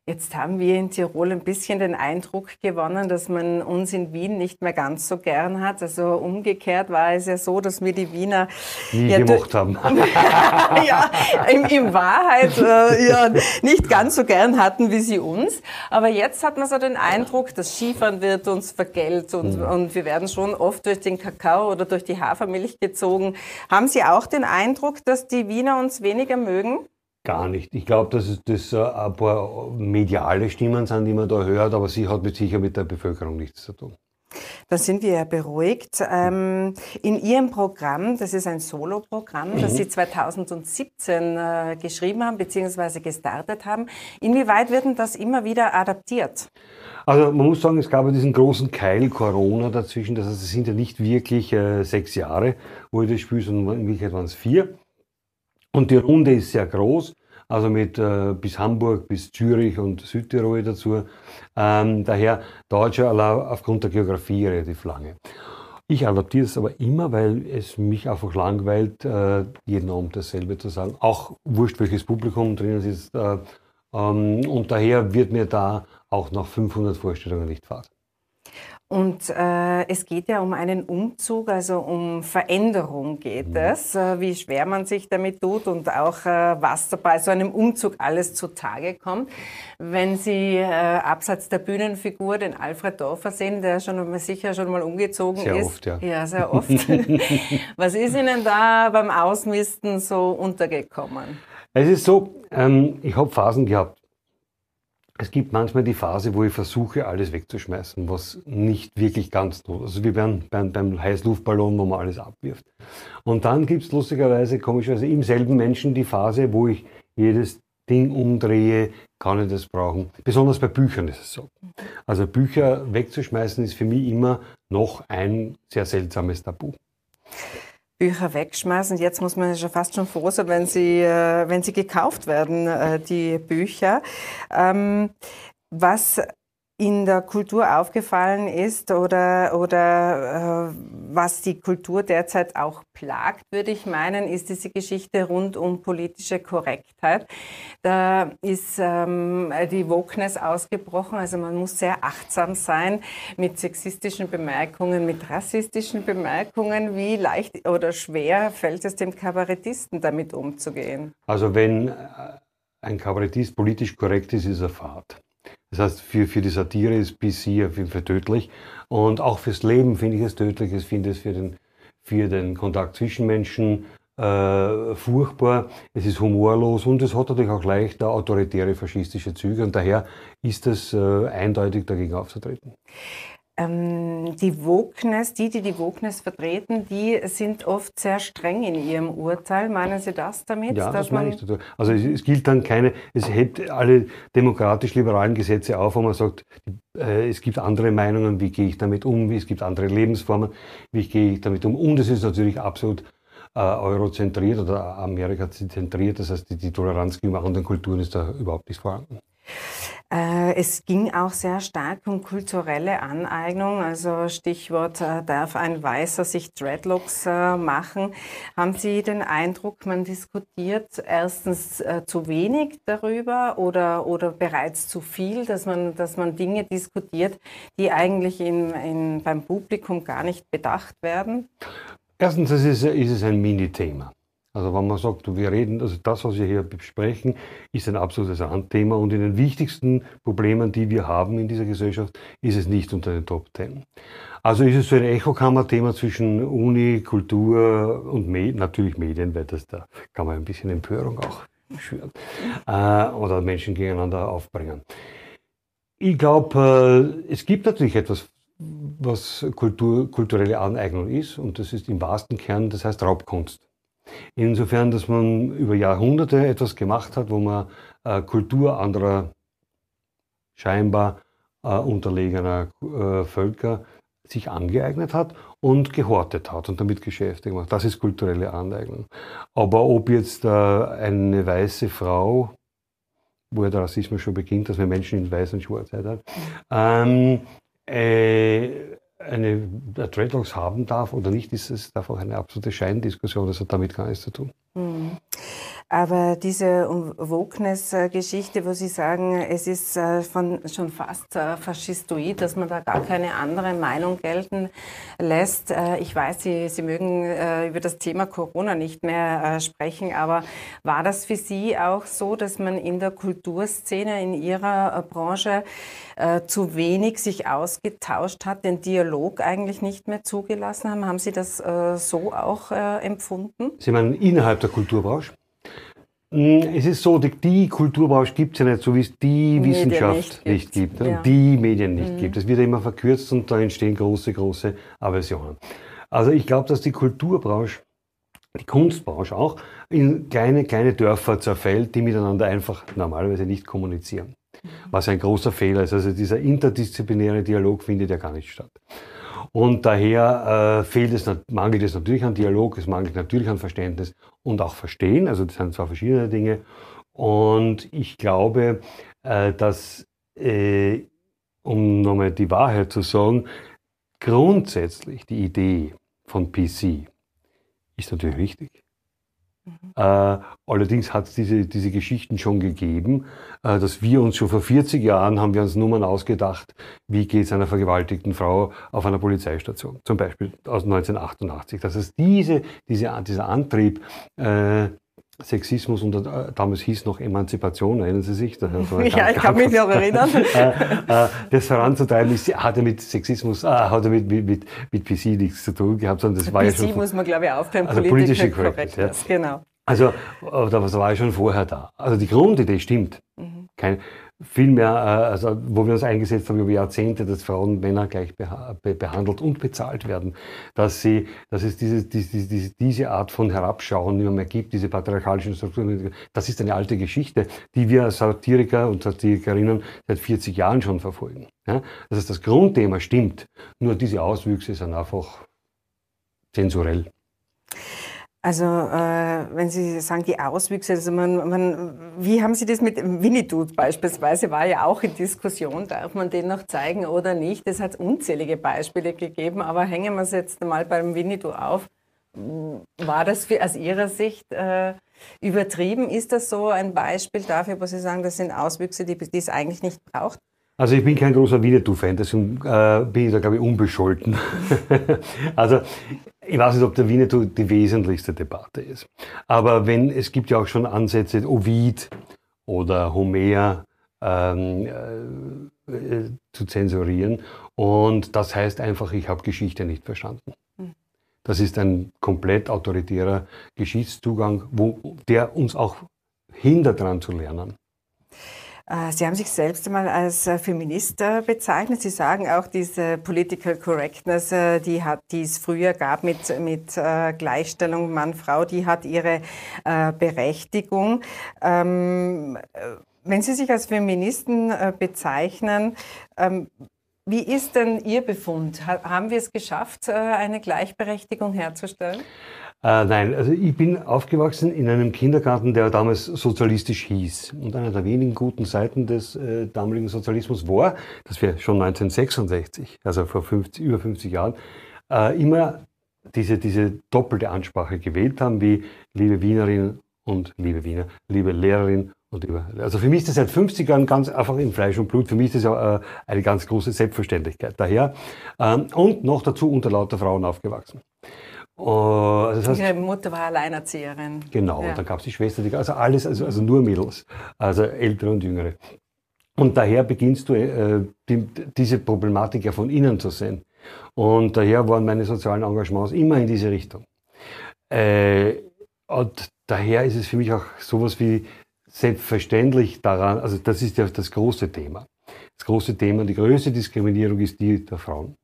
Jetzt haben wir in Tirol ein bisschen den Eindruck gewonnen, dass man uns in Wien nicht mehr ganz so gern hat. Also umgekehrt war es ja so, dass wir die Wiener nie ja, gemocht haben. ja, in, in Wahrheit äh, ja, nicht ganz so gern hatten wie sie uns. Aber jetzt hat man so den Eindruck, das Skifahren wird uns vergällt und, mhm. und wir werden schon oft durch den Kakao oder durch die Hafermilch gezogen. Haben Sie auch den Eindruck, dass die Wiener uns weniger mögen? Gar nicht. Ich glaube, dass das äh, ein paar mediale Stimmen sind, die man da hört, aber sie hat mit sicher mit der Bevölkerung nichts zu tun. Da sind wir ja beruhigt. Ähm, in Ihrem Programm, das ist ein Solo-Programm, das mhm. Sie 2017 äh, geschrieben haben bzw. gestartet haben, inwieweit wird denn das immer wieder adaptiert? Also man muss sagen, es gab ja diesen großen Keil Corona dazwischen. Das heißt, es sind ja nicht wirklich äh, sechs Jahre, wo ich das spiele, sondern in Wirklichkeit waren es vier. Und die Runde ist sehr groß, also mit äh, bis Hamburg, bis Zürich und Südtirol dazu. Ähm, daher dauert schon aufgrund der Geografie relativ lange. Ich adaptiere es aber immer, weil es mich einfach langweilt, äh, jeden Abend dasselbe zu sagen. Auch wurscht, welches Publikum drin ist. Äh, ähm, und daher wird mir da auch nach 500 Vorstellungen nicht fad. Und äh, es geht ja um einen Umzug, also um Veränderung geht mhm. es, äh, wie schwer man sich damit tut und auch äh, was bei so einem Umzug alles zutage kommt. Wenn Sie äh, abseits der Bühnenfigur den Alfred Dorfer sehen, der schon mal sicher schon mal umgezogen sehr ist. Oft, ja. ja, sehr oft. was ist Ihnen da beim Ausmisten so untergekommen? Es ist so, ähm, ich habe Phasen gehabt es gibt manchmal die Phase, wo ich versuche, alles wegzuschmeißen, was nicht wirklich ganz tut. Also wie beim, beim, beim Heißluftballon, wo man alles abwirft. Und dann gibt es lustigerweise, komischerweise, im selben Menschen die Phase, wo ich jedes Ding umdrehe, kann ich das brauchen. Besonders bei Büchern ist es so. Also Bücher wegzuschmeißen ist für mich immer noch ein sehr seltsames Tabu. Bücher wegschmeißen. Jetzt muss man schon fast schon froh sein, wenn sie, äh, wenn sie gekauft werden, äh, die Bücher. Ähm, was in der Kultur aufgefallen ist oder, oder äh, was die Kultur derzeit auch plagt, würde ich meinen, ist diese Geschichte rund um politische Korrektheit. Da ist ähm, die Wokeness ausgebrochen, also man muss sehr achtsam sein mit sexistischen Bemerkungen, mit rassistischen Bemerkungen. Wie leicht oder schwer fällt es dem Kabarettisten damit umzugehen? Also wenn ein Kabarettist politisch korrekt ist, ist er Fahrt. Das heißt, für, für die Satire ist PC auf jeden Fall tödlich. Und auch fürs Leben finde ich es tödlich. Ich finde es für den, für den Kontakt zwischen Menschen äh, furchtbar. Es ist humorlos und es hat natürlich auch leicht autoritäre faschistische Züge. Und daher ist es äh, eindeutig dagegen aufzutreten. Ähm, die Wokeness, die, die die Wokeness vertreten, die sind oft sehr streng in ihrem Urteil. Meinen Sie das damit? Ja, das meine ich. Dazu. Also es, es, gilt dann keine, es hebt alle demokratisch-liberalen Gesetze auf, wo man sagt, äh, es gibt andere Meinungen, wie gehe ich damit um, es gibt andere Lebensformen, wie gehe ich damit um. Und es ist natürlich absolut äh, eurozentriert oder Amerika zentriert, das heißt die, die Toleranz gegenüber anderen Kulturen ist da überhaupt nicht vorhanden. Äh, es ging auch sehr stark um kulturelle Aneignung, also Stichwort, äh, darf ein Weißer sich Dreadlocks äh, machen? Haben Sie den Eindruck, man diskutiert erstens zu wenig darüber oder, oder bereits zu viel, dass man, dass man Dinge diskutiert, die eigentlich in, in, beim Publikum gar nicht bedacht werden? Erstens ist ist es ein Mini-Thema. Also wenn man sagt, wir reden, also das, was wir hier besprechen, ist ein absolutes Randthema und in den wichtigsten Problemen, die wir haben in dieser Gesellschaft, ist es nicht unter den Top Ten. Also ist es so ein Echokammer-Thema zwischen Uni, Kultur und Med natürlich Medien, weil das da kann man ein bisschen Empörung auch schüren äh, oder Menschen gegeneinander aufbringen. Ich glaube, äh, es gibt natürlich etwas, was Kultur, kulturelle Aneignung ist und das ist im wahrsten Kern, das heißt Raubkunst. Insofern, dass man über Jahrhunderte etwas gemacht hat, wo man äh, Kultur anderer scheinbar äh, unterlegener äh, Völker sich angeeignet hat und gehortet hat und damit Geschäfte gemacht. Das ist kulturelle Aneignung. Aber ob jetzt äh, eine weiße Frau, wo ja der Rassismus schon beginnt, dass man Menschen in Weiß und Schwarzheit hat, ähm, äh, eine Dreadlocks haben darf oder nicht, ist es einfach eine absolute Scheindiskussion. Das hat damit gar nichts zu tun. Aber diese Wokeness-Geschichte, wo Sie sagen, es ist äh, von, schon fast äh, faschistoid, dass man da gar keine andere Meinung gelten lässt. Äh, ich weiß, Sie, Sie mögen über das Thema Corona nicht mehr sprechen, aber war das für Sie auch so, dass man in der Kulturszene, in Ihrer Branche zu wenig sich ausgetauscht hat, den Dialog eigentlich nicht mehr zugelassen haben? Haben Sie das so auch empfunden? Sie meinen innerhalb der Kulturbranche? Hm, es ist so, die, die Kulturbranche gibt es ja nicht, so wie es die Medien Wissenschaft nicht, nicht gibt, und ja. die Medien nicht mhm. gibt. Es wird ja immer verkürzt und da entstehen große, große Aversionen. Also ich glaube, dass die Kulturbranche, die Kunstbranche auch, in kleine, kleine Dörfer zerfällt, die miteinander einfach normalerweise nicht kommunizieren. Mhm. Was ein großer Fehler ist. Also dieser interdisziplinäre Dialog findet ja gar nicht statt. Und daher äh, fehlt es, mangelt es natürlich an Dialog, es mangelt natürlich an Verständnis und auch Verstehen. Also das sind zwei verschiedene Dinge. Und ich glaube, äh, dass, äh, um nochmal die Wahrheit zu sagen, grundsätzlich die Idee von PC ist natürlich richtig. Äh, allerdings hat es diese, diese Geschichten schon gegeben, äh, dass wir uns schon vor 40 Jahren haben wir uns Nummern ausgedacht, wie geht es einer vergewaltigten Frau auf einer Polizeistation, zum Beispiel aus 1988. Das heißt, diese, diese, dieser Antrieb, äh, Sexismus und äh, damals hieß noch Emanzipation, erinnern Sie sich? Das ja, ich kann mich noch erinnern. Äh, äh, das voranzutreiben ist, hat ja mit Sexismus, äh, hat ja mit, mit, mit PC nichts zu tun gehabt, sondern das war PC ja schon. PC muss man, glaube ich, aufklären, also politische Correctness. Ja. Genau. Also, das war ja schon vorher da. Also die Grundidee stimmt. Mhm. Kein, viel mehr, äh, also wo wir uns eingesetzt haben über Jahrzehnte, dass Frauen und Männer gleich behandelt und bezahlt werden, dass sie, dass es diese, diese, diese Art von Herabschauen nicht mehr gibt, diese patriarchalischen Strukturen, das ist eine alte Geschichte, die wir Satiriker und Satirikerinnen seit 40 Jahren schon verfolgen. Ja? Das heißt, das Grundthema stimmt, nur diese Auswüchse sind einfach zensurell. Also äh, wenn Sie sagen, die Auswüchse, also man, man, wie haben Sie das mit Winnetou beispielsweise, war ja auch in Diskussion, darf man den noch zeigen oder nicht? Es hat unzählige Beispiele gegeben, aber hängen wir es jetzt mal beim Winnetou auf. War das für, aus Ihrer Sicht äh, übertrieben? Ist das so ein Beispiel dafür, wo Sie sagen, das sind Auswüchse, die, die es eigentlich nicht braucht? Also ich bin kein großer Winnetou-Fan, deswegen äh, bin ich da, glaube ich, unbescholten. also ich weiß nicht, ob der Winnetou die wesentlichste Debatte ist. Aber wenn, es gibt ja auch schon Ansätze, Ovid oder Homer ähm, äh, zu zensurieren. Und das heißt einfach, ich habe Geschichte nicht verstanden. Hm. Das ist ein komplett autoritärer Geschichtszugang, wo, der uns auch hindert daran zu lernen. Äh, Sie haben sich selbst einmal als äh, Feminist äh, bezeichnet. Sie sagen auch, diese Political Correctness, die, hat, die es früher gab mit, mit Gleichstellung Mann-Frau, die hat ihre Berechtigung. Ähm, wenn Sie sich als Feministen bezeichnen, ähm, wie ist denn Ihr Befund? Haben wir es geschafft, eine Gleichberechtigung herzustellen? Äh, nein, also ich bin aufgewachsen in einem Kindergarten, der damals sozialistisch hieß. Und einer der wenigen guten Seiten des äh, damaligen Sozialismus war, dass wir schon 1966, also vor 50, über 50 Jahren, äh, immer diese, diese doppelte Ansprache gewählt haben, wie liebe Wienerinnen und liebe Wiener, liebe Lehrerin und liebe. Also für mich ist das seit 50 Jahren ganz einfach in Fleisch und Blut. Für mich ist das äh, eine ganz große Selbstverständlichkeit. Daher ähm, und noch dazu unter lauter Frauen aufgewachsen. Also das heißt, Ihre Mutter war Alleinerzieherin. Genau, ja. dann gab es die Schwester, die, also alles, also, also nur Mädels, also ältere und jüngere. Und daher beginnst du äh, die, diese Problematik ja von innen zu sehen. Und daher waren meine sozialen Engagements immer in diese Richtung. Äh, und daher ist es für mich auch sowas wie selbstverständlich daran, also das ist ja das große Thema. Das große Thema, die größte Diskriminierung ist die der Frauen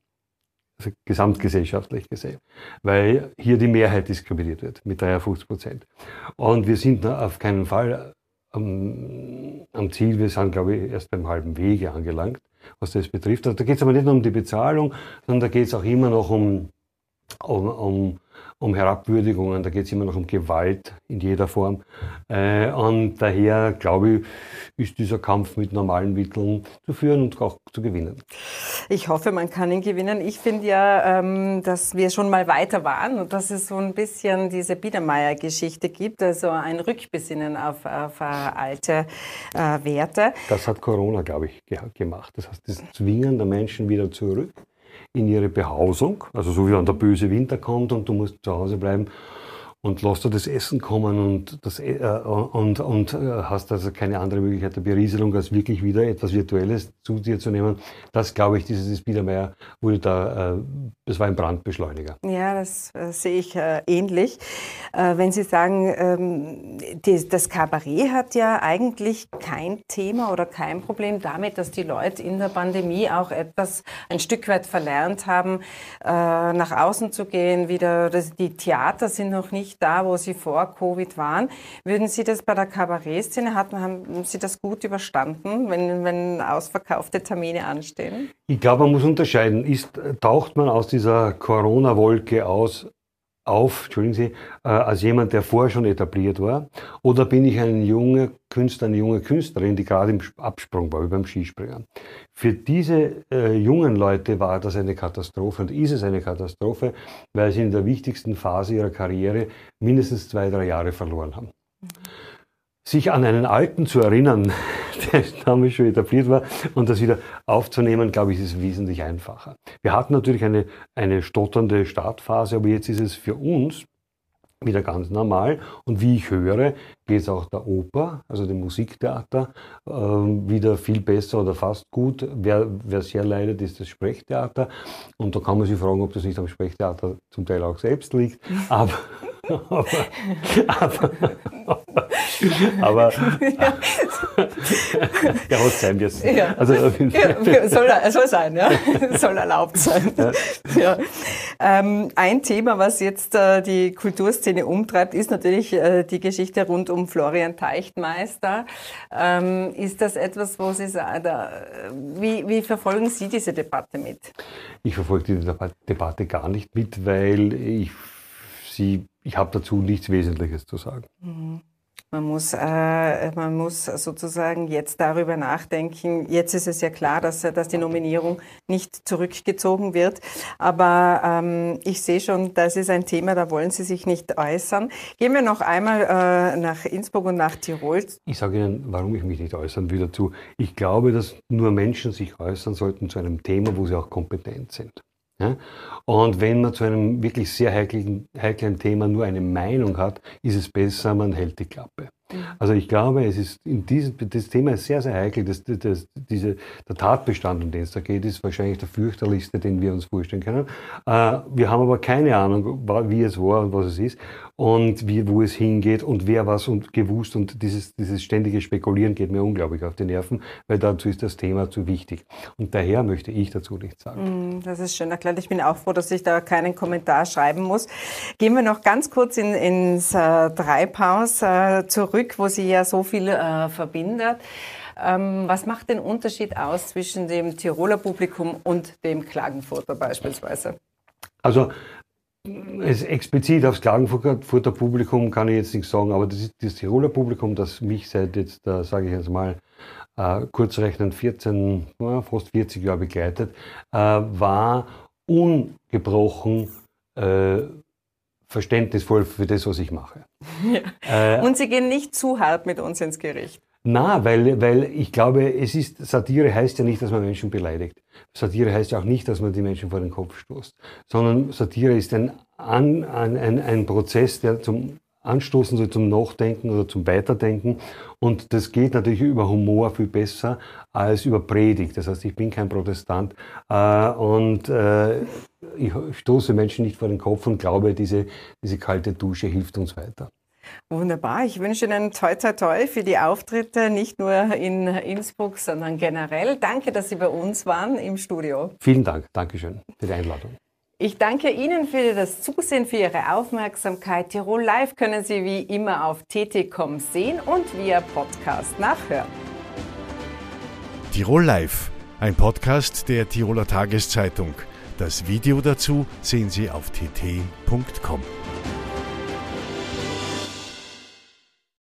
gesamtgesellschaftlich gesehen, weil hier die Mehrheit diskriminiert wird mit 53 Prozent. Und wir sind auf keinen Fall am, am, Ziel, wir sind, glaube ich, erst beim halben Wege angelangt, was das betrifft. Also da geht es aber nicht nur um die Bezahlung, sondern da geht es auch immer noch um, um, um um Herabwürdigungen, da geht es immer noch um Gewalt in jeder Form. Äh, und daher, glaube ich, ist dieser Kampf mit normalen Mitteln zu führen und auch zu gewinnen. Ich hoffe, man kann ihn gewinnen. Ich finde ja, ähm, dass wir schon mal weiter waren und dass es so ein bisschen diese Biedermeier-Geschichte gibt, also ein Rückbesinnen auf, auf äh, alte äh, Werte. Das hat Corona, glaube ich, gemacht. Das heißt, das Zwingen der Menschen wieder zurück in ihre Behausung, also so wie wenn der böse Winter kommt und du musst zu Hause bleiben und lässt du das Essen kommen und, das, äh, und, und äh, hast also keine andere Möglichkeit der Berieselung, als wirklich wieder etwas Virtuelles zu dir zu nehmen. Das glaube ich, dieses Biedermeier wurde da, äh, das war ein Brandbeschleuniger. Ja, das äh, sehe ich äh, ähnlich. Äh, wenn Sie sagen, ähm, die, das Kabarett hat ja eigentlich kein Thema oder kein Problem damit, dass die Leute in der Pandemie auch etwas ein Stück weit verlernt haben, nach außen zu gehen. Wieder, die Theater sind noch nicht nicht da, wo Sie vor Covid waren. Würden Sie das bei der Kabarettszene hatten, haben Sie das gut überstanden, wenn, wenn ausverkaufte Termine anstehen? Ich glaube, man muss unterscheiden. Ist, taucht man aus dieser Corona-Wolke aus auf, entschuldigen Sie, äh, als jemand, der vorher schon etabliert war? Oder bin ich ein junger Künstler, eine junge Künstlerin, die gerade im Absprung war, wie beim Skispringen? Für diese äh, jungen Leute war das eine Katastrophe und ist es eine Katastrophe, weil sie in der wichtigsten Phase ihrer Karriere mindestens zwei, drei Jahre verloren haben. Mhm sich an einen Alten zu erinnern, der damals schon etabliert war, und das wieder aufzunehmen, glaube ich, ist wesentlich einfacher. Wir hatten natürlich eine, eine stotternde Startphase, aber jetzt ist es für uns wieder ganz normal. Und wie ich höre, geht es auch der Oper, also dem Musiktheater, äh, wieder viel besser oder fast gut. Wer, wer sehr leidet, ist das Sprechtheater. Und da kann man sich fragen, ob das nicht am Sprechtheater zum Teil auch selbst liegt. Aber, aber, aber, aber ja. ja, was sein wir ja. also, ja, soll, soll sein, ja. soll erlaubt sein. Ja. ja. Ähm, ein Thema, was jetzt äh, die Kulturszene umtreibt, ist natürlich äh, die Geschichte rund um Florian Teichtmeister. Ähm, ist das etwas, wo Sie sagen, da, wie, wie verfolgen Sie diese Debatte mit? Ich verfolge diese Debatte gar nicht mit, weil ich sie, ich habe dazu nichts Wesentliches zu sagen. Mhm. Man muss, äh, man muss sozusagen jetzt darüber nachdenken. Jetzt ist es ja klar, dass, dass die Nominierung nicht zurückgezogen wird. Aber ähm, ich sehe schon, das ist ein Thema, da wollen Sie sich nicht äußern. Gehen wir noch einmal äh, nach Innsbruck und nach Tirol. Ich sage Ihnen, warum ich mich nicht äußern will dazu. Ich glaube, dass nur Menschen sich äußern sollten zu einem Thema, wo sie auch kompetent sind. Ja? Und wenn man zu einem wirklich sehr heiklen, heiklen Thema nur eine Meinung hat, ist es besser, man hält die Klappe. Mhm. Also ich glaube, es ist in diesem, das Thema ist sehr, sehr heikel. Das, das, diese, der Tatbestand, um den es da geht, ist wahrscheinlich der fürchterlichste, den wir uns vorstellen können. Äh, wir haben aber keine Ahnung, wie es war und was es ist und wie, wo es hingeht und wer was und gewusst und dieses, dieses ständige Spekulieren geht mir unglaublich auf die Nerven, weil dazu ist das Thema zu wichtig. Und daher möchte ich dazu nichts sagen. Mm, das ist schön erklärt. Ich bin auch froh, dass ich da keinen Kommentar schreiben muss. Gehen wir noch ganz kurz in, ins äh, Dreipaus äh, zurück, wo sie ja so viel äh, verbindet. Ähm, was macht den Unterschied aus zwischen dem Tiroler Publikum und dem Klagenfurter beispielsweise? Also explizit aufs Klagenfurter Publikum kann ich jetzt nicht sagen, aber das das Tiroler Publikum, das mich seit jetzt, äh, sage ich jetzt mal, äh, kurz rechnen 14, äh, fast 40 Jahre begleitet, äh, war ungebrochen äh, verständnisvoll für das, was ich mache. Ja. Und Sie gehen nicht zu hart mit uns ins Gericht. Na, weil, weil ich glaube, es ist, Satire heißt ja nicht, dass man Menschen beleidigt. Satire heißt ja auch nicht, dass man die Menschen vor den Kopf stoßt. Sondern Satire ist ein, ein, ein, ein Prozess, der zum Anstoßen soll, zum Nachdenken oder zum Weiterdenken. Und das geht natürlich über Humor viel besser als über Predigt. Das heißt, ich bin kein Protestant äh, und äh, ich stoße Menschen nicht vor den Kopf und glaube, diese, diese kalte Dusche hilft uns weiter. Wunderbar. Ich wünsche Ihnen toi toi toi für die Auftritte, nicht nur in Innsbruck, sondern generell. Danke, dass Sie bei uns waren im Studio. Vielen Dank. Dankeschön für die Einladung. Ich danke Ihnen für das Zusehen, für Ihre Aufmerksamkeit. Tirol Live können Sie wie immer auf tt.com sehen und via Podcast nachhören. Tirol Live, ein Podcast der Tiroler Tageszeitung. Das Video dazu sehen Sie auf tt.com.